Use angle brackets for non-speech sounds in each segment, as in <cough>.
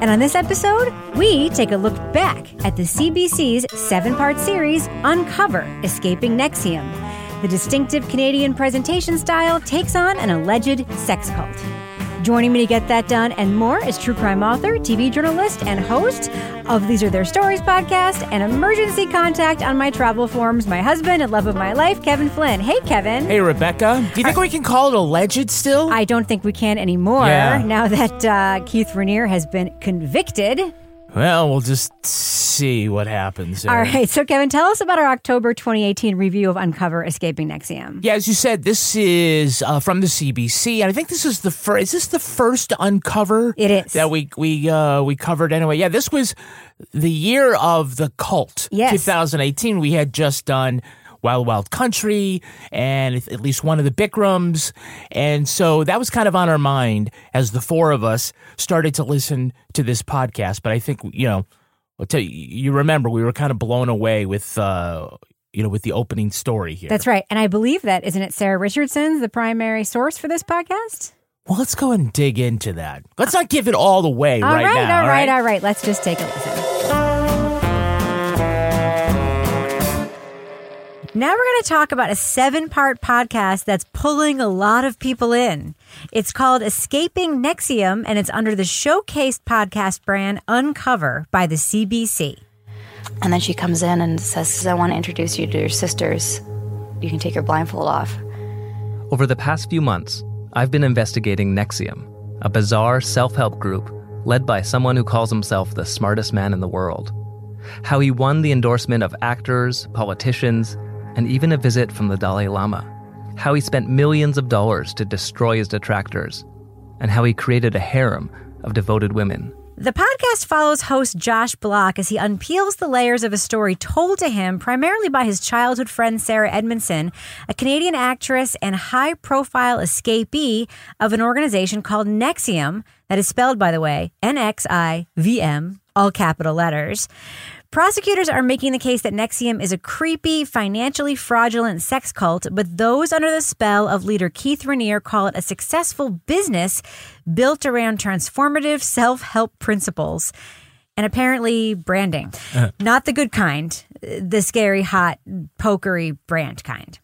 And on this episode, we take a look back at the CBC's seven part series, Uncover Escaping NXIVM. The distinctive Canadian presentation style takes on an alleged sex cult. Joining me to get that done and more is true crime author, TV journalist, and host of These Are Their Stories podcast and emergency contact on my travel forums, my husband and love of my life, Kevin Flynn. Hey, Kevin. Hey, Rebecca. Do you think we can call it alleged still? I don't think we can anymore Yeah. now that uh, Keith Raniere has been convicted. Well, we'll just see what happens. there. All right, so Kevin, tell us about our October 2018 review of Uncover Escaping NXIVM. Yeah, as you said, this is uh, from the CBC, and I think this is the first. Is this the first uncover? It is. that we we uh, we covered anyway. Yeah, this was the year of the cult. Yes. 2018. We had just done Wild Wild Country and at least one of the Bikrams, and so that was kind of on our mind as the four of us started to listen to this podcast. But I think you know, I'll tell you, you remember we were kind of blown away with. Uh, you know, with the opening story here. That's right. And I believe that, isn't it Sarah Richardson's the primary source for this podcast? Well, let's go and dig into that. Let's not give it all away All right, right, now. All right, all right, all right. Let's just take a listen. Now we're going to talk about a seven part podcast that's pulling a lot of people in. It's called Escaping NXIVM, and it's under the Showcased podcast brand Uncover by the CBC. And then she comes in and says, I want to introduce you to your sisters. You can take your blindfold off. Over the past few months, I've been investigating NXIVM, a bizarre self help group led by someone who calls himself the smartest man in the world. How he won the endorsement of actors, politicians, and even a visit from the Dalai Lama. How he spent millions of dollars to destroy his detractors. And how he created a harem of devoted women. The podcast follows host Josh Bloch as he unpeels the layers of a story told to him primarily by his childhood friend Sarah Edmondson, a Canadian actress and high profile escapee of an organization called NXIVM, that is spelled, by the way, N X I V M, all capital letters. Prosecutors are making the case that NXIVM is a creepy, financially fraudulent sex cult, but those under the spell of leader Keith Raniere call it a successful business built around transformative self help principles and apparently branding. Uh-huh. Not the good kind, the scary, hot, pokery brand kind.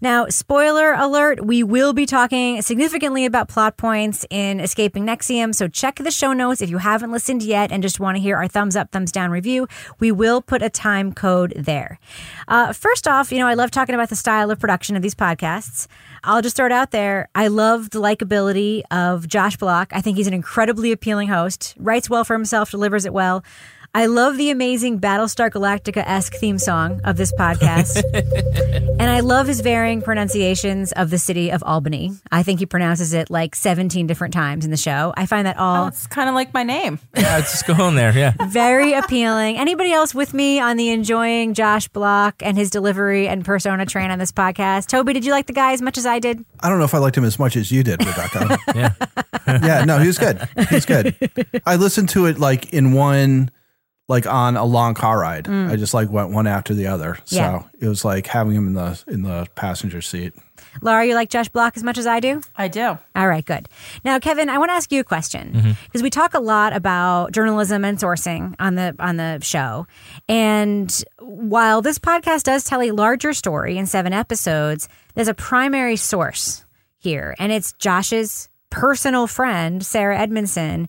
Now, spoiler alert, we will be talking significantly about plot points in Escaping NXIVM, so check the show notes if you haven't listened yet and just want to hear our thumbs up, thumbs down review. We will put a time code there. Uh, first off, you know, I love talking about the style of production of these podcasts. I'll just it out there. I love the likability of Josh Bloch. I think he's an incredibly appealing host, writes well for himself, delivers it well. I love the amazing Battlestar Galactica esque theme song of this podcast. <laughs> and I love his varying pronunciations of the city of Albany. I think he pronounces it like 17 different times in the show. I find that all Oh, it's kind of like my name. <laughs> Yeah, it's just go on there. Yeah. very appealing. Anybody else with me on the enjoying Josh Bloch and his delivery and persona train on this podcast? Toby, did you like the guy as much as I did? I don't know if I liked him as much as you did, Rebecca. <laughs> Yeah. yeah, no, he was good. He was good. I listened to it like in one, like on a long car ride. Mm. I just like went one after the other. So Yeah. it was like having him in the in the passenger seat. Laura, you like Josh Bloch as much as I do? I do. All right, good. Now, Kevin, I want to ask you a question mm-hmm. because we talk a lot about journalism and sourcing on the on the show. And while this podcast does tell a larger story in seven episodes, there's a primary source here, and it's Josh's personal friend, Sarah Edmondson.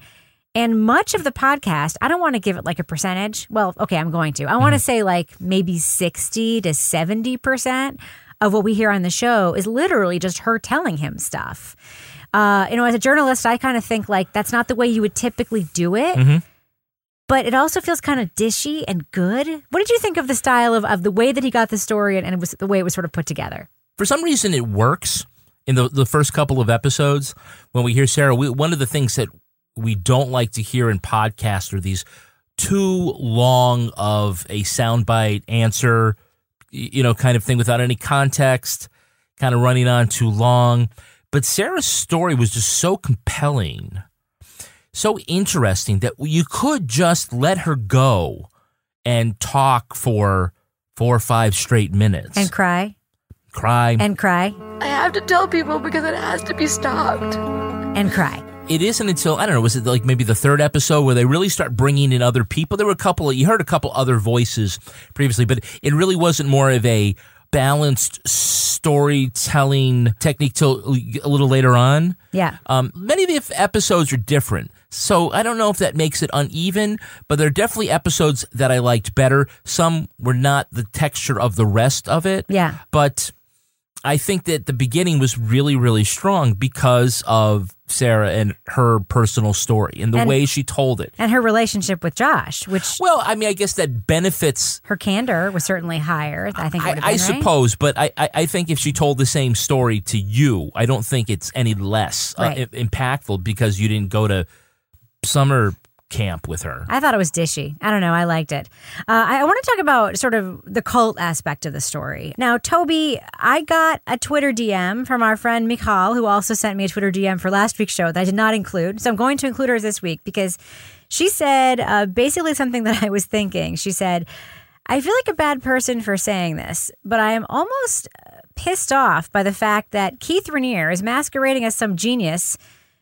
And much of the podcast, I don't want to give it like a percentage. Well, okay, I'm going to. I want to say like maybe 60 to 70% of what we hear on the show is literally just her telling him stuff. Uh, you know, as a journalist, I kind of think like that's not the way you would typically do it. But it also feels kind of dishy and good. What did you think of the style of, of the way that he got the story and, and it was the way it was sort of put together? For some reason, it works in the, the first couple of episodes when we hear Sarah. We, one of the things that we don't like to hear in podcasts are these too long of a soundbite answer, you know, kind of thing without any context, kind of running on too long. But Sarah's story was just so compelling, so interesting that you could just let her go and talk for four or five straight minutes And cry cry and cry I have to tell people because it has to be stopped. and cry. It isn't until I don't know, was it like maybe the third episode where they really start bringing in other people? There were a couple of you heard a couple other voices previously, but it really wasn't more of a balanced storytelling technique till a little later on. Yeah. Um, many of the episodes are different. So I don't know if that makes it uneven, but there are definitely episodes that I liked better. Some were not the texture of the rest of it. Yeah. But I think that the beginning was really, really strong because of Sarah and her personal story and the And- way she told it. And her relationship with Josh, which Well, I mean, I guess that benefits. her candor was certainly higher. I think I, have I right? suppose, but I, I, I think if she told the same story to you, I don't think it's any less uh, Right. i- impactful because you didn't go to summer camp with her. I thought it was dishy. I don't know. I liked it. Uh, I, I want to talk about sort of the cult aspect of the story. Now, Toby, I got a Twitter DM from our friend Michal, who also sent me a Twitter DM for last week's show that I did not include. So I'm going to include hers this week because she said uh, basically something <laughs> that I was thinking. She said, I feel like a bad person for saying this, but I am almost pissed off by the fact that Keith Raniere is masquerading as some genius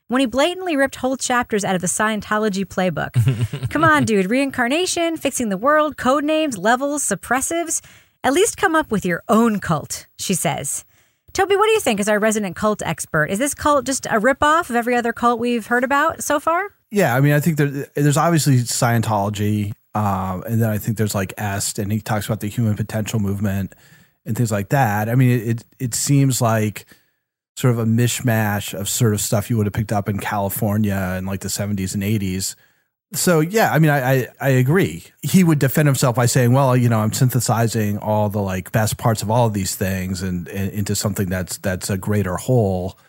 when he blatantly ripped whole chapters out of the Scientology playbook. <laughs> come on, dude. Reincarnation, fixing the world, code names, levels, suppressives. At least come up with your own cult, she says. Toby, what do you think as our resident cult expert? Is this cult just a ripoff of every other cult we've heard about so far? Yeah, I mean, I think there, there's obviously Scientology, um, and then I think there's like Est, and he talks about the human potential movement and things like that. I mean, it it, it seems like sort of a mishmash of sort of stuff you would have picked up in California in like the 70s and 80s. So yeah, I mean, I, I I agree. He would defend himself by saying, "Well, you know, I'm synthesizing all the like best parts of all of these things and, and into something that's that's a greater whole."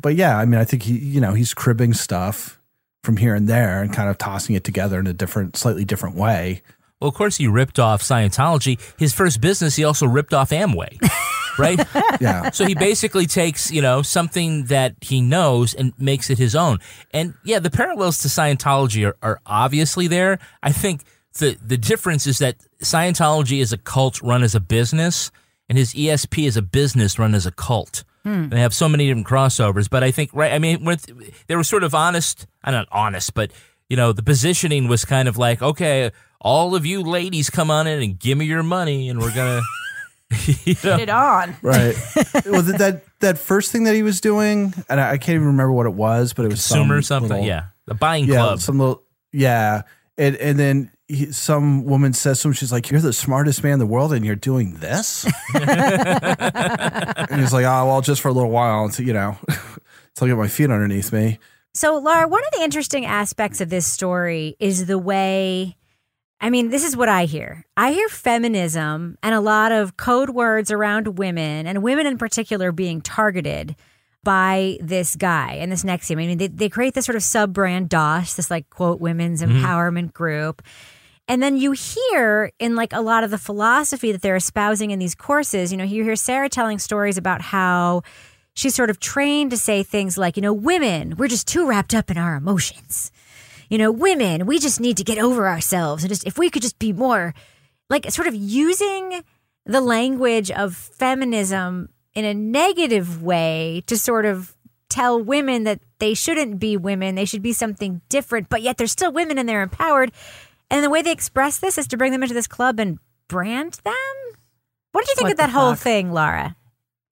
But yeah, I mean, I think he, you know, he's cribbing stuff from here and there and kind of tossing it together in a different, slightly different way. Well, of course, he ripped off Scientology. His first business, he also ripped off Amway, <laughs> right? <laughs> Yeah. So he basically takes, you know, something that he knows and makes it his own. And yeah, the parallels to Scientology are, are obviously there. I think the the difference is that Scientology is a cult run as a business, and his ESP is a business run as a cult. Hmm. They have so many different crossovers, but I think right. I mean, with, they were sort of honest. I'm not honest, but you know, the positioning was kind of like, okay, all of you ladies come on in and give me your money, and we're gonna. <laughs> <laughs> you know, Put it on. Right. <laughs> well, th- that that first thing that he was doing, and I, I can't even remember what it was, but it was consumer some something. little- yeah, the buying yeah, club. some little, yeah, and and then he, some woman says to him, she's like, "You're the smartest man in the world, and you're doing this." <laughs> and he's like, "Oh, well, just for a little while, until you know, until I get my feet underneath me." So, Laura, one of the interesting aspects of this story is the way I mean, this is what I hear. I hear feminism and a lot of code words around women and women in particular being targeted by this guy and this NXIVM. I mean, they, they create this sort of sub brand DOS, this like quote women's Mhm. empowerment group. And then you hear in like a lot of the philosophy that they're espousing in these courses, you know, you hear Sarah telling stories about how she's sort of trained to say things like, you know, women, we're just too wrapped up in our emotions. You know, women, we just need to get over ourselves and just if we could just be more like sort of using the language of feminism in a negative way to sort of tell women that they shouldn't be women, they should be something different, but yet they're still women and they're empowered. And the way they express this is to bring them into this club and brand them. What did you think What of that the whole fuck? thing, Laura?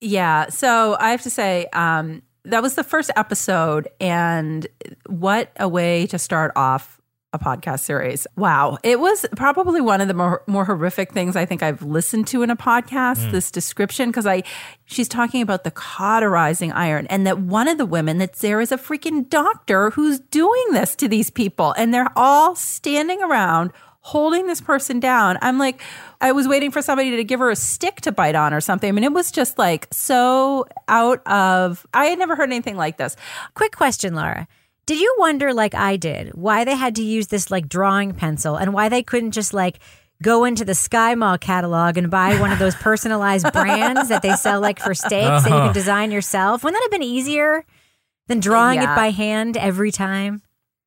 Yeah. So I have to say, um, that was the first episode, and what a way to start off a podcast series. Wow. It was probably one of the more, more horrific things I think I've listened to in a podcast, Mm. this description, because I she's talking about the cauterizing iron and that one of the women that's there is a freaking doctor who's doing this to these people. And they're all standing around holding this person down. I'm like, I was waiting for somebody to give her a stick to bite on or something. I mean, it was just like so out of, I had never heard anything like this. Quick question, Laura. Did you wonder, like I did, why they had to use this like drawing pencil and why they couldn't just like go into the SkyMall catalog and buy one of those <laughs> personalized brands that they sell like for steaks that you Uh-huh. can design yourself? Wouldn't that have been easier than drawing Yeah. it by hand every time?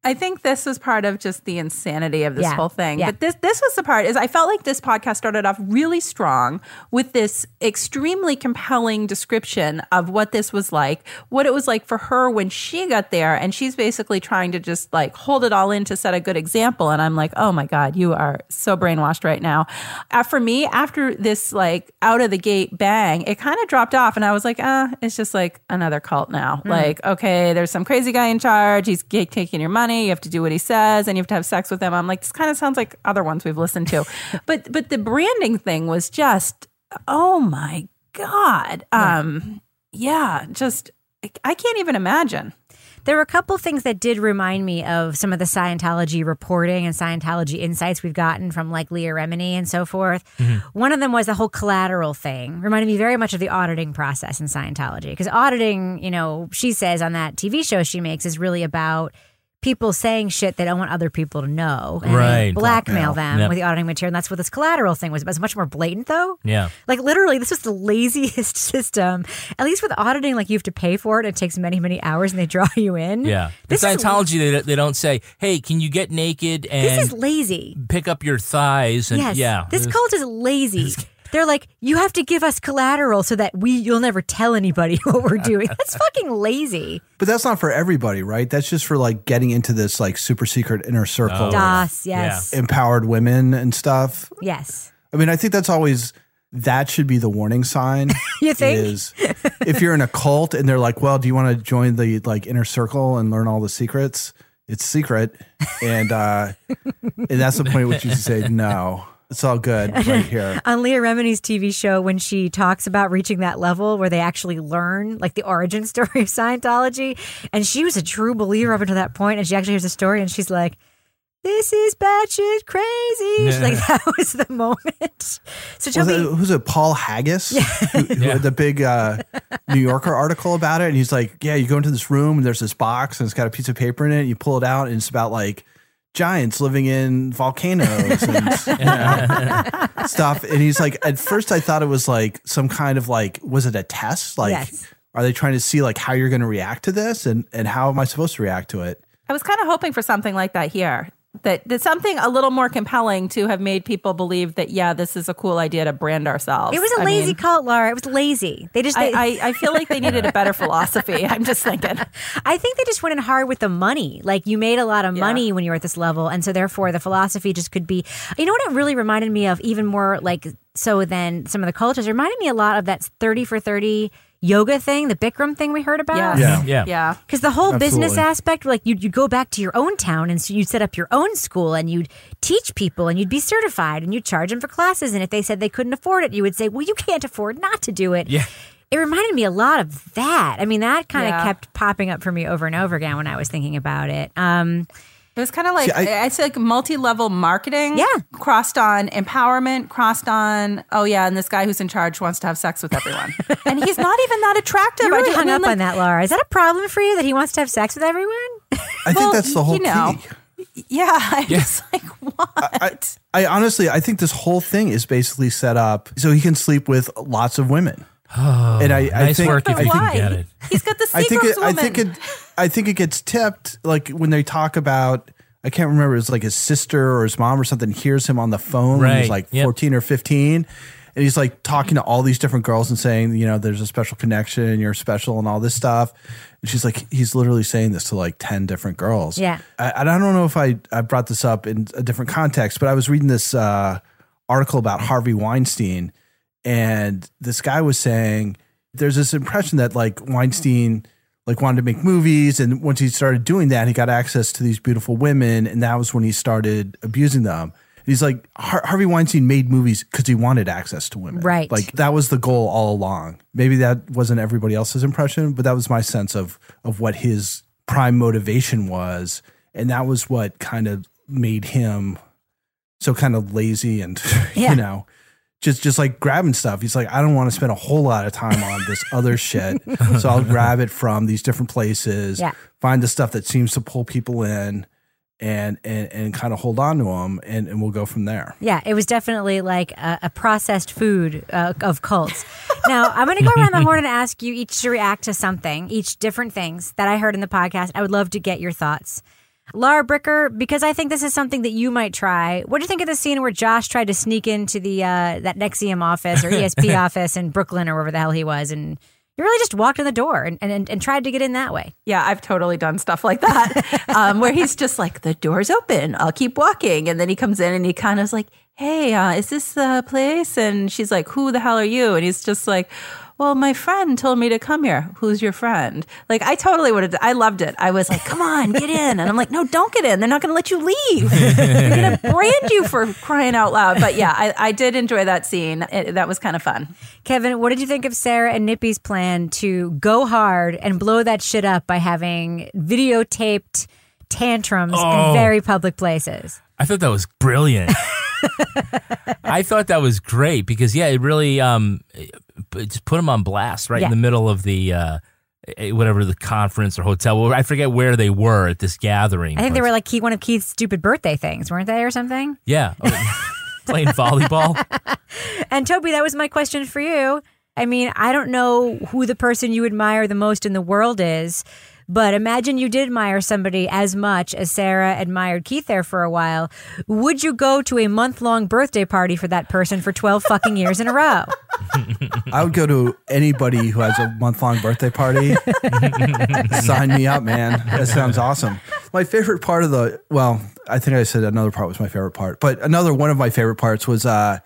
I think this was part of just the insanity of this Yeah. whole thing. Yeah. But this this was the part is I felt like this podcast started off really strong with this extremely compelling description of what this was like, what it was like for her when she got there and she's basically trying to just like hold it all in to set a good example and I'm like, "Oh my god, you are so brainwashed right now." Uh, for me, after this like out of the gate bang, it kind of dropped off and I was like, "Ah, it's just like another cult now." Mm. Like, okay, there's some crazy guy in charge. He's taking your money. You have to do what he says, and you have to have sex with him. I'm like, this kind of sounds like other ones we've listened to, <laughs> but but the branding thing was just, oh my god, um, yeah, just I can't even imagine. There were a couple things that did remind me of some of the Scientology reporting and Scientology insights we've gotten from like Leah Remini and so forth. One of them was the whole collateral thing, reminded me very much of the auditing process in Scientology. Because auditing, you know, she says on that TV show she makes is really about people saying shit they don't want other people to know. And Right. blackmail Blackmail. them Yep. with the auditing material. And that's what this collateral thing was about. It's much more blatant though. Yeah. Like literally, this was the laziest <laughs> system. At least with auditing, like you have to pay for it. It takes many, many hours, and they draw <laughs> you in. Yeah. This is- Scientology, they, they don't say, hey, can you get naked and This is lazy. pick up your thighs? And yes. yeah. This cult is lazy. <laughs> They're like, you have to give us collateral so that we you'll never tell anybody <laughs> what we're doing. That's fucking lazy. But that's not for everybody, right? That's just for like getting into this like super secret inner circle. Oh, DOS, of yes. Empowered women and stuff. Yes. I mean, I think that's always that should be the warning sign. <laughs> You think? Is if you're in a cult and they're like, "Well, do you want to join the like inner circle and learn all the secrets?" It's secret, and uh and that's the point at which you say, "No, it's all good <laughs> right here." On Leah Remini's TV show, when she talks about reaching that level where they actually learn like the origin <laughs> story of Scientology, and she was a true believer up until that point, and she actually hears the story and she's like, "This is batshit crazy." She's like, <laughs> that was the moment. So Was Toby, it, who's it? Paul Haggis, who, who had the big uh, New Yorker article about it, and he's like, "Yeah, you go into this room and there's this box and it's got a piece of paper in it. You pull it out and it's about like giants living in volcanoes and you <laughs> know, stuff." And he's like, "At first, I thought it was like some kind of like, was it a test? Like, Yes. are they trying to see like how you're going to react to this and and how am I supposed to react to it?" I was kind of hoping for something like that here. That, that something a little more compelling to have made people believe that yeah, this is a cool idea to brand ourselves. it was a I lazy mean, cult, Laura. It was lazy. They just I, they, I, I feel like they needed a better philosophy. <laughs> I'm just thinking. <laughs> I think they just went in hard with the money. Like you made a lot of money when you were at this level, and so therefore the philosophy just could be. You know what it really reminded me of, even more like so than some of the cultures. It reminded me a lot of that thirty for thirty yoga thing, the Bikram thing we heard about. Yes. Yeah. Yeah. Yeah. Because the whole business aspect, like you'd, you'd go back to your own town and so you'd set up your own school and you'd teach people and you'd be certified and you'd charge them for classes. And if they said they couldn't afford it, you would say, well, you can't afford not to do it. Yeah. It reminded me a lot of that. I mean, that kind of Yeah. kept popping up for me over and over again when I was thinking about it. Um, It was kind of like See, I- it's like multi-level marketing. Yeah. crossed on empowerment, crossed on oh yeah, and this guy who's in charge wants to have sex with everyone, <laughs> and he's not even that attractive. You I really just- I hung mean, up like, on that, Laura. Is that a problem for you that he wants to have sex with everyone? I Well, think that's the whole you know, key. Yeah, <laughs> I'm just like what? I honestly, I think this whole thing is basically set up so he can sleep with lots of women. Oh, and I, I nice think, work if I you think, can get it. He's got the I think Seagrams it, I think woman. it, I think it gets tipped like when they talk about. I can't remember. It's like his sister or his mom or something hears him on the phone when he's like Yep. fourteen or fifteen, and he's like talking to all these different girls and saying, you know, there's a special connection, and you're special, and all this stuff. And she's like, he's literally saying this to like ten different girls. Yeah. I, I don't know if I I brought this up in a different context, but I was reading this uh, article about Harvey Weinstein, and this guy was saying there's this impression that like Weinstein like wanted to make movies, and once he started doing that, he got access to these beautiful women, and that was when he started abusing them. And he's like Har- Harvey Weinstein made movies because he wanted access to women, Right. Like that was the goal all along. Maybe that wasn't everybody else's impression, but that was my sense of of what his prime motivation was, and that was what kind of made him so kind of lazy and <laughs> Yeah. you know just just like grabbing stuff. He's like, I don't want to spend a whole lot of time on this other shit, <laughs> so I'll grab it from these different places. Yeah. Find the stuff that seems to pull people in, and and and kind of hold on to them, and and we'll go from there. Yeah, it was definitely like a, a processed food uh, of cults. now, I'm going to go around the horn and ask you each to react to something, each different things that I heard in the podcast. I would love to get your thoughts. Laura Bricker, because I think this is something that you might try. What do you think of the scene where Josh tried to sneak into the uh, that NXIVM office or ESP <laughs> office in Brooklyn or wherever the hell he was, and you really just walked in the door and, and, and tried to get in that way? Yeah, I've totally done stuff like that, <laughs> um, where he's just like, the door's open, I'll keep walking. And then he comes in and he kind of is like, hey, uh, is this the place? And she's like, who the hell are you? And he's just like, well, my friend told me to come here. Who's your friend? Like, I totally would have, I loved it. I was like, come on, get in. And I'm like, no, don't get in. They're not going to let you leave. They're going <laughs> to brand you for crying out loud. But yeah, I, I did enjoy that scene. It, that was kind of fun. Kevin, what did you think of Sarah and Nippy's plan to go hard and blow that shit up by having videotaped tantrums in Oh. very public places? I thought that was brilliant. <laughs> I thought that was great because yeah, it really um it just put them on blast right Yeah. in the middle of the uh eh, whatever the conference or hotel. Well, I forget where they were at this gathering. I think they were like Keith, one of Keith's stupid birthday things, weren't they, or something? yeah, Oh, <laughs> playing volleyball. <laughs> And Toby, that was my question for you. I mean, I don't know who the person you admire the most in the world is, but imagine you did admire somebody as much as Sarah admired Keith there for a while. Would you go to a month long birthday party for that person for 12 fucking years in a row? <laughs> I would go to anybody who has a month long birthday party. <laughs> Sign me up, man. That sounds awesome. My favorite part of the well, I think I said another part was my favorite part, but another one of my favorite parts was uh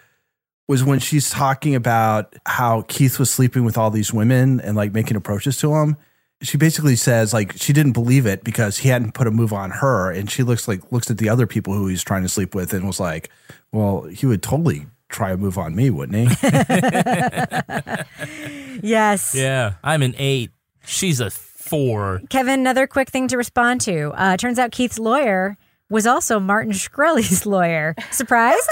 was when she's talking about how Keith was sleeping with all these women and like making approaches to him. She basically says like she didn't believe it because he hadn't put a move on her, and she looks like looks at the other people who he's trying to sleep with and was like, "Well, he would totally try a move on me, wouldn't he?" <laughs> Yes. yeah, I'm an eight. She's a four. Kevin, another quick thing to respond to. Uh, turns out Keith's lawyer was also Martin Shkreli's lawyer. Surprised?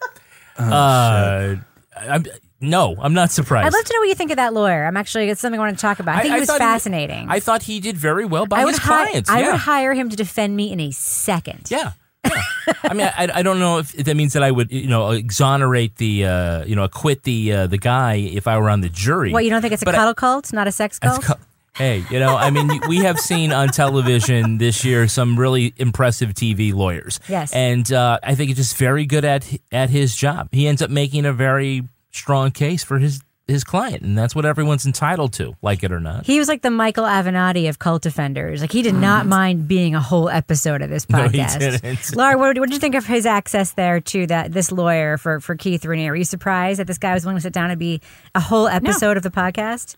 <laughs> uh, I'm, no, I'm not surprised. I'd love to know what you think of that lawyer. I'm actually, it's something I want to talk about. I think he was fascinating. I thought he did very well by I his hi- clients. I yeah. would hire him to defend me in a second. Yeah. yeah. I mean, I, I don't know if that means that I would, you know, exonerate the, uh, you know, acquit the uh, the guy if I were on the jury. Well, you don't think it's a But I- cult, not a sex cult? Co- Hey, you know, I mean, we have seen on television this year some really impressive TV lawyers. Yes. and uh, I think he's just very good at at his job. He ends up making a very strong case for his his client, and that's what everyone's entitled to, like it or not. He was like the Michael Avenatti of cult defenders. Like he did not mind being a whole episode of this Mm. No, podcast. <laughs> Laura, what, what did you think of his access there to that this lawyer for for Keith Raniere? Were you surprised that this guy was willing to sit down and be a whole episode of the podcast?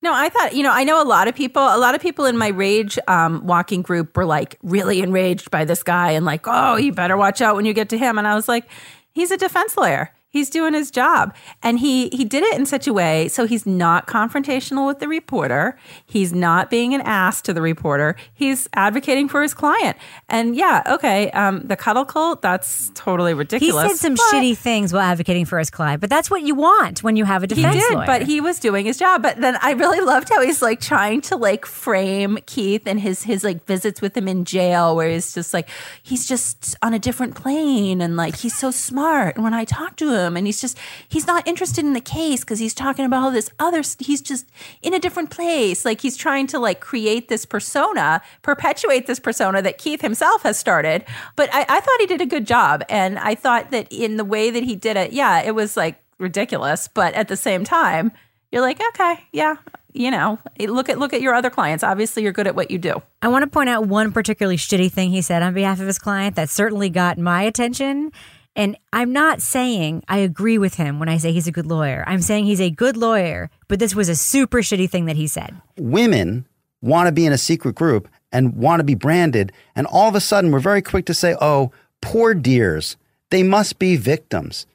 No, I thought, you know, I know a lot of people, a lot of people in my rage um, walking group were like really enraged by this guy and like, oh, you better watch out when you get to him. And I was like, he's a defense lawyer. He's doing his job. And he he did it in such a way so he's not confrontational with the reporter. He's not being an ass to the reporter. He's advocating for his client. And yeah, okay, um, the cuddle cult, that's totally ridiculous. He said some shitty things while advocating for his client, but that's what you want when you have a he defense did, lawyer. but he was doing his job. But then I really loved how he's like trying to like frame Keith and his his like visits with him in jail, where he's just like he's just on a different plane and like he's so smart. And when I talk to him, and he's just he's not interested in the case because he's talking about all this other. He's just in a different place. Like he's trying to like create this persona, perpetuate this persona that Keith himself has started. But I, I thought he did a good job, and I thought that in the way that he did it, yeah, it was like ridiculous. But at the same time, you're like, okay, yeah, you know, look at look at your other clients. Obviously, you're good at what you do. I want to point out one particularly shitty thing he said on behalf of his client that certainly got my attention. And I'm not saying I agree with him when I say he's a good lawyer. I'm saying he's a good lawyer, but this was a super shitty thing that he said. women want to be in a secret group and want to be branded. And all of a sudden, we're very quick to say, oh, poor dears, they must be victims.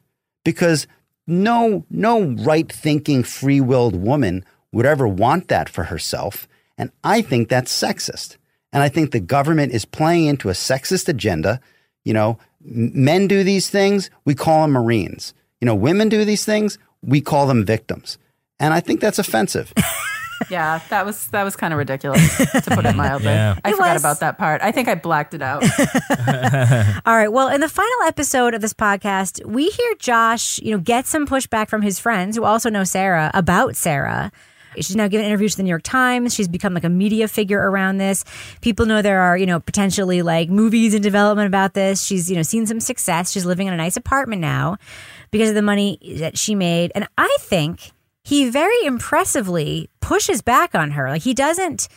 Because no, no right thinking, free willed woman would ever want that for herself. And I think that's sexist. And I think the government is playing into a sexist agenda. You know, men do these things, we call them Marines. You know, women do these things, we call them victims. And I think that's offensive. <laughs> Yeah, that was that was kind of ridiculous to put it mildly. <laughs> Yeah. I It forgot was. about that part. I think I blacked it out. <laughs> All right. Well, in the final episode of this podcast, we hear Josh, you know, get some pushback from his friends who also know Sarah about Sarah. She's now given interviews to the New York Times. She's become like a media figure around this. People know there are, you know, potentially like movies in development about this. She's, you know, seen some success. She's living in a nice apartment now because of the money that she made. And I think he very impressively pushes back on her. Like he doesn't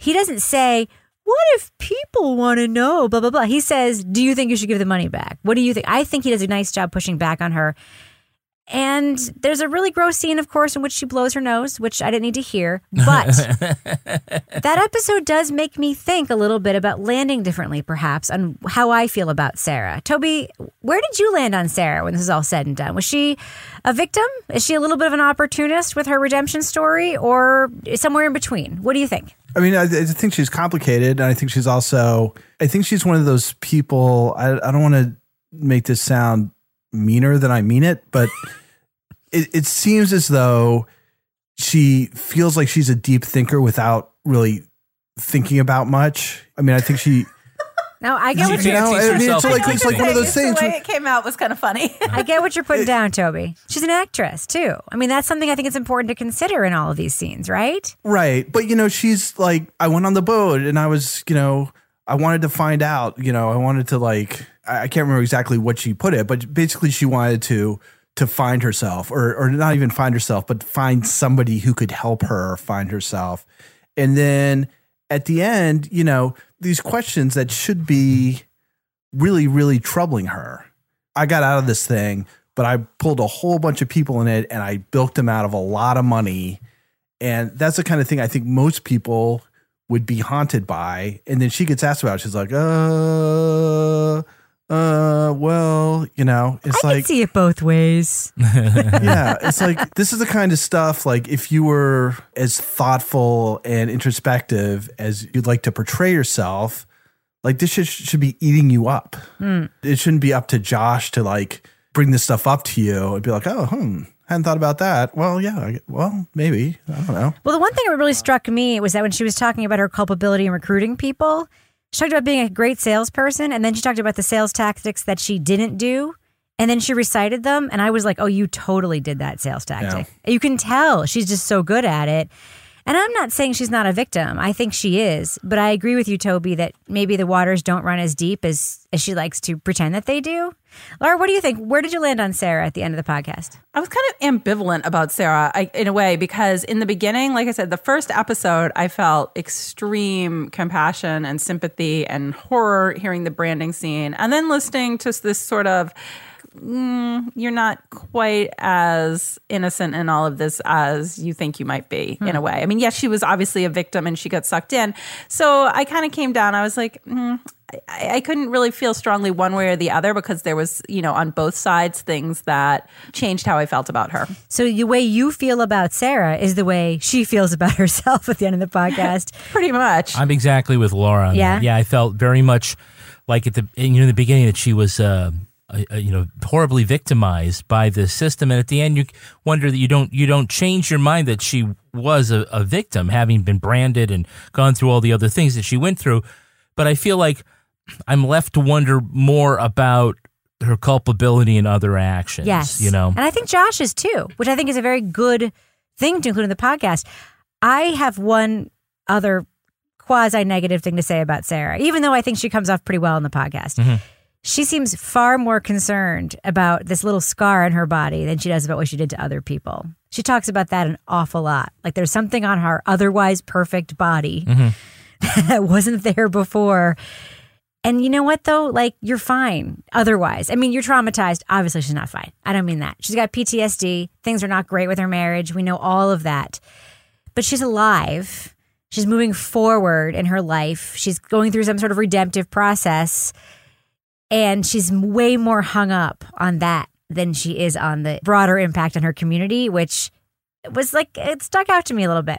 he doesn't say, What if people want to know? Blah, blah, blah. He says, Do you think you should give the money back? What do you think? I think he does a nice job pushing back on her. And there's a really gross scene, of course, in which she blows her nose, which I didn't need to hear. But <laughs> that episode does make me think a little bit about landing differently, perhaps, on how I feel about Sarah. Toby, where did you land on Sarah when this is all said and done? Was she a victim? Is she a little bit of an opportunist with her redemption story, or somewhere in between? What do you think? I mean, I, I think she's complicated, and I think she's also. I think she's one of those people. I, I don't want to make this sound meaner than I mean it, but <laughs> it, it seems as though she feels like she's a deep thinker without really thinking about much. I mean, I think she. <laughs> No, I get You what you're know, I mean, it's like- it's like one of those things. The way it came out was kind of funny. <laughs> I get what you're putting down, Toby. She's an actress too. I mean, that's something I think it's important to consider in all of these scenes, right? Right. But, you know, she's like, I went on the boat and I was, you know, I wanted to find out, you know, I wanted to like, I I can't remember exactly what she put it, but basically she wanted to, to find herself or, or not even find herself, but find somebody who could help her find herself. And then at the end, you know, these questions that should be really, really troubling her. I got out of this thing, but I pulled a whole bunch of people in it and I bilked them out of a lot of money. And that's the kind of thing I think most people would be haunted by. And then she gets asked about it. She's like, uh, uh, well, you know, it's I like, can see it both ways. <laughs> yeah, it's like this is the kind of stuff like if you were as thoughtful and introspective as you'd like to portray yourself, like this should, should be eating you up. Hmm. It shouldn't be up to Josh to like bring this stuff up to you and be like, oh, hmm, hadn't thought about that. Well, yeah, well, maybe I don't know. Well, the one thing that really struck me was that when she was talking about her culpability in recruiting people, she talked about being a great salesperson, and then she talked about the sales tactics that she didn't do. And then she recited them, and I was like, oh, you totally did that sales tactic. You can tell she's just so good at it. And I'm not saying she's not a victim. I think she is. But I agree with you, Toby, that maybe the waters don't run as deep as, as she likes to pretend that they do. Laura, what do you think? Where did you land on Sarah at the end of the podcast? I was kind of ambivalent about Sarah I, in a way because in the beginning, like I said, the first episode, I felt extreme compassion and sympathy and horror hearing the branding scene, and then listening to this sort of. Mm, you're not quite as innocent in all of this as you think you might be in a way. I mean, yes, she was obviously a victim and she got sucked in. So I kind of came down. I was like, mm, I, I couldn't really feel strongly one way or the other because there was, you know, on both sides things that changed how I felt about her. So the way you feel about Sarah is the way she feels about <laughs> herself at the end of the podcast. <laughs> Pretty much. I'm exactly with Laura. on Yeah? that. yeah. I felt very much like at the you know in the beginning that she was uh, you know horribly victimized by the system, and at the end you wonder that you don't you don't change your mind that she was a, a victim, having been branded and gone through all the other things that she went through. But I feel like I'm left to wonder more about her culpability in other actions. Yes. you know. And I think Josh is too, which I think is a very good thing to include in the podcast. I have one other quasi negative thing to say about Sarah, even though I think she comes off pretty well in the podcast. Mm-hmm. She seems far more concerned about this little scar on her body than she does about what she did to other people. She talks about that an awful lot. Like there's something on her otherwise perfect body mm-hmm. <laughs> that wasn't there before. And you know what though? Like you're fine otherwise. I mean, you're traumatized. Obviously, she's not fine. I don't mean that. She's got PTSD. Things are not great with her marriage. We know all of that. But she's alive. She's moving forward in her life. She's going through some sort of redemptive process. And she's way more hung up on that than she is on the broader impact on her community, which was like, it stuck out to me a little bit.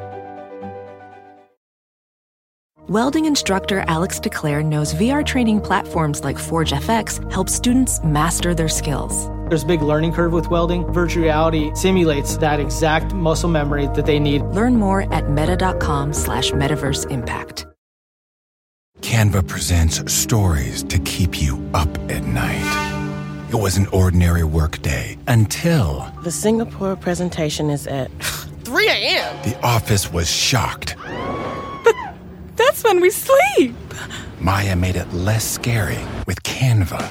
Welding instructor Alex DeClaire knows VR training platforms like ForgeFX help students master their skills. There's a big learning curve with welding. Virtual reality simulates that exact muscle memory that they need. Learn more at meta.com slash metaverse impact. Canva presents stories to keep you up at night. It was an ordinary workday until The Singapore presentation is at <laughs> 3 a.m. the office was shocked. That's when we sleep. Maya made it less scary with Canva.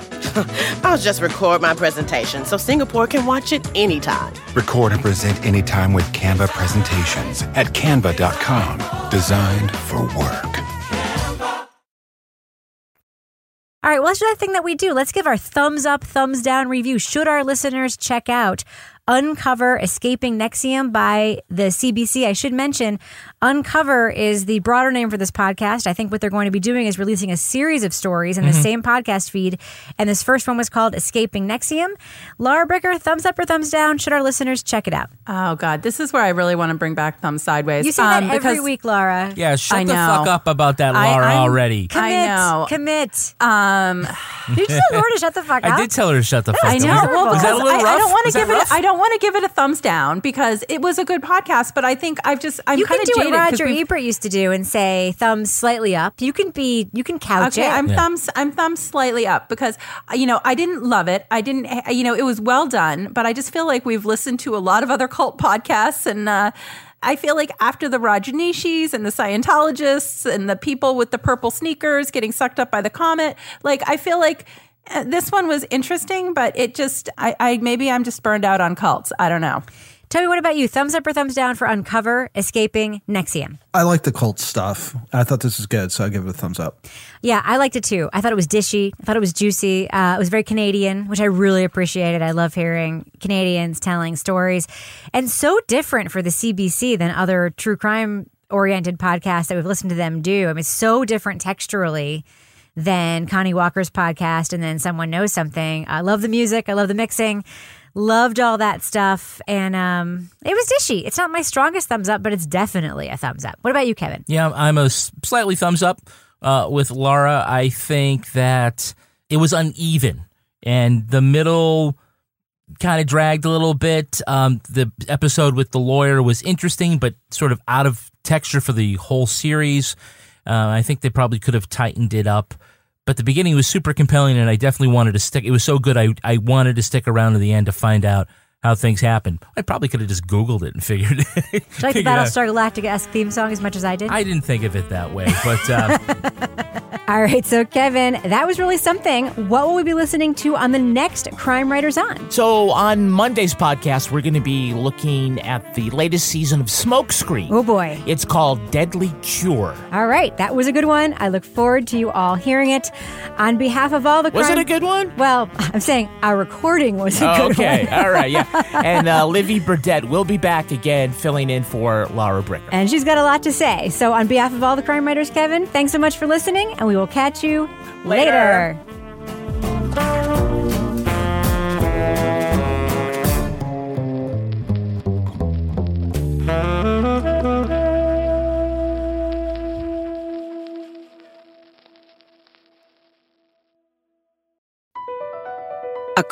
<laughs> I'll just record my presentation so Singapore can watch it anytime. Record and present anytime with Canva presentations at canva.com. Designed for work. All right, well, let's that thing that we do. Let's give our thumbs up, thumbs down review. Should our listeners check out Uncover Escaping NXIVM by the CBC? I should mention Uncover is the broader name for this podcast. I think what they're going to be doing is releasing a series of stories in the Mhm. same podcast feed. And this first one was called Escaping NXIVM. Laura Bricker, thumbs up or thumbs down? Should our listeners check it out? Oh God, this is where I really want to bring back thumb sideways. You say um, that every because- week, Laura. Yeah, shut I the know. fuck up about that, Laura, I'm- already. Commit. I know. Commit. Um, Did <laughs> you tell Laura to shut the fuck up? I did tell her to shut the fuck up. I know. Was Well, was that a because little I, I don't want to that give it. rough? I don't want to give it a thumbs down because it was a good podcast. But I think I've just I'm kind of do jaded what 'cause Roger we've- Ebert used to do and say thumbs slightly up. You can be, you can couch Okay, it. I'm thumbs. I'm thumbs slightly up because you know I didn't love it. I didn't. You know it was well done, but I just feel like we've listened to a lot of other cult podcasts, and uh, I feel like after the Rajneeshis and the Scientologists and the people with the purple sneakers getting sucked up by the comet, like I feel like. uh, This one was interesting, but it just, I, I maybe I'm just burned out on cults. I don't know. Tell me, what about you? Thumbs up or thumbs down for Uncover Escaping NXIVM? I like the cult stuff. I thought this was good, so I give it a thumbs up. Yeah, I liked it too. I thought it was dishy. I thought it was juicy. Uh, it was very Canadian, which I really appreciated. I love hearing Canadians telling stories, and so different for the CBC than other true crime oriented podcasts that we've listened to them do. I mean, so different texturally than Connie Walker's podcast, and then someone knows something. I love the music. I love the mixing. Loved all that stuff, and um, it was dishy. It's not my strongest thumbs up, but it's definitely a thumbs up. What about you, Kevin? Yeah, I'm a slightly thumbs up uh, with Laura. I think that it was uneven, and the middle kind of dragged a little bit. Um, the episode with the lawyer was interesting, but sort of out of texture for the whole series. Uh, I think they probably could have tightened it up. But the beginning was super compelling, and I definitely wanted to stick. It was so good, I I wanted to stick around to the end to find out how things happen. I probably could have just Googled it and figured. Did you like the figured out- Battlestar Galactica esque theme song as much as I did? I didn't think of it that way, but uh, <laughs> All right, so Kevin, that was really something. What will we be listening to on the next Crime Writers On? So on Monday's podcast, we're going to be looking at the latest season of Smokescreen. Oh boy. It's called Deadly Cure. All right, that was a good one. I look forward to you all hearing it. On behalf of all the Was crime- it a good one? Well, <laughs> I'm saying our recording was a Oh, good okay, one. all right, yeah. And uh, Livy Burdett will be back again, filling in for Laura Bricker. And she's got a lot to say. So, on behalf of all the crime writers, Kevin, thanks so much for listening, and we will catch you later.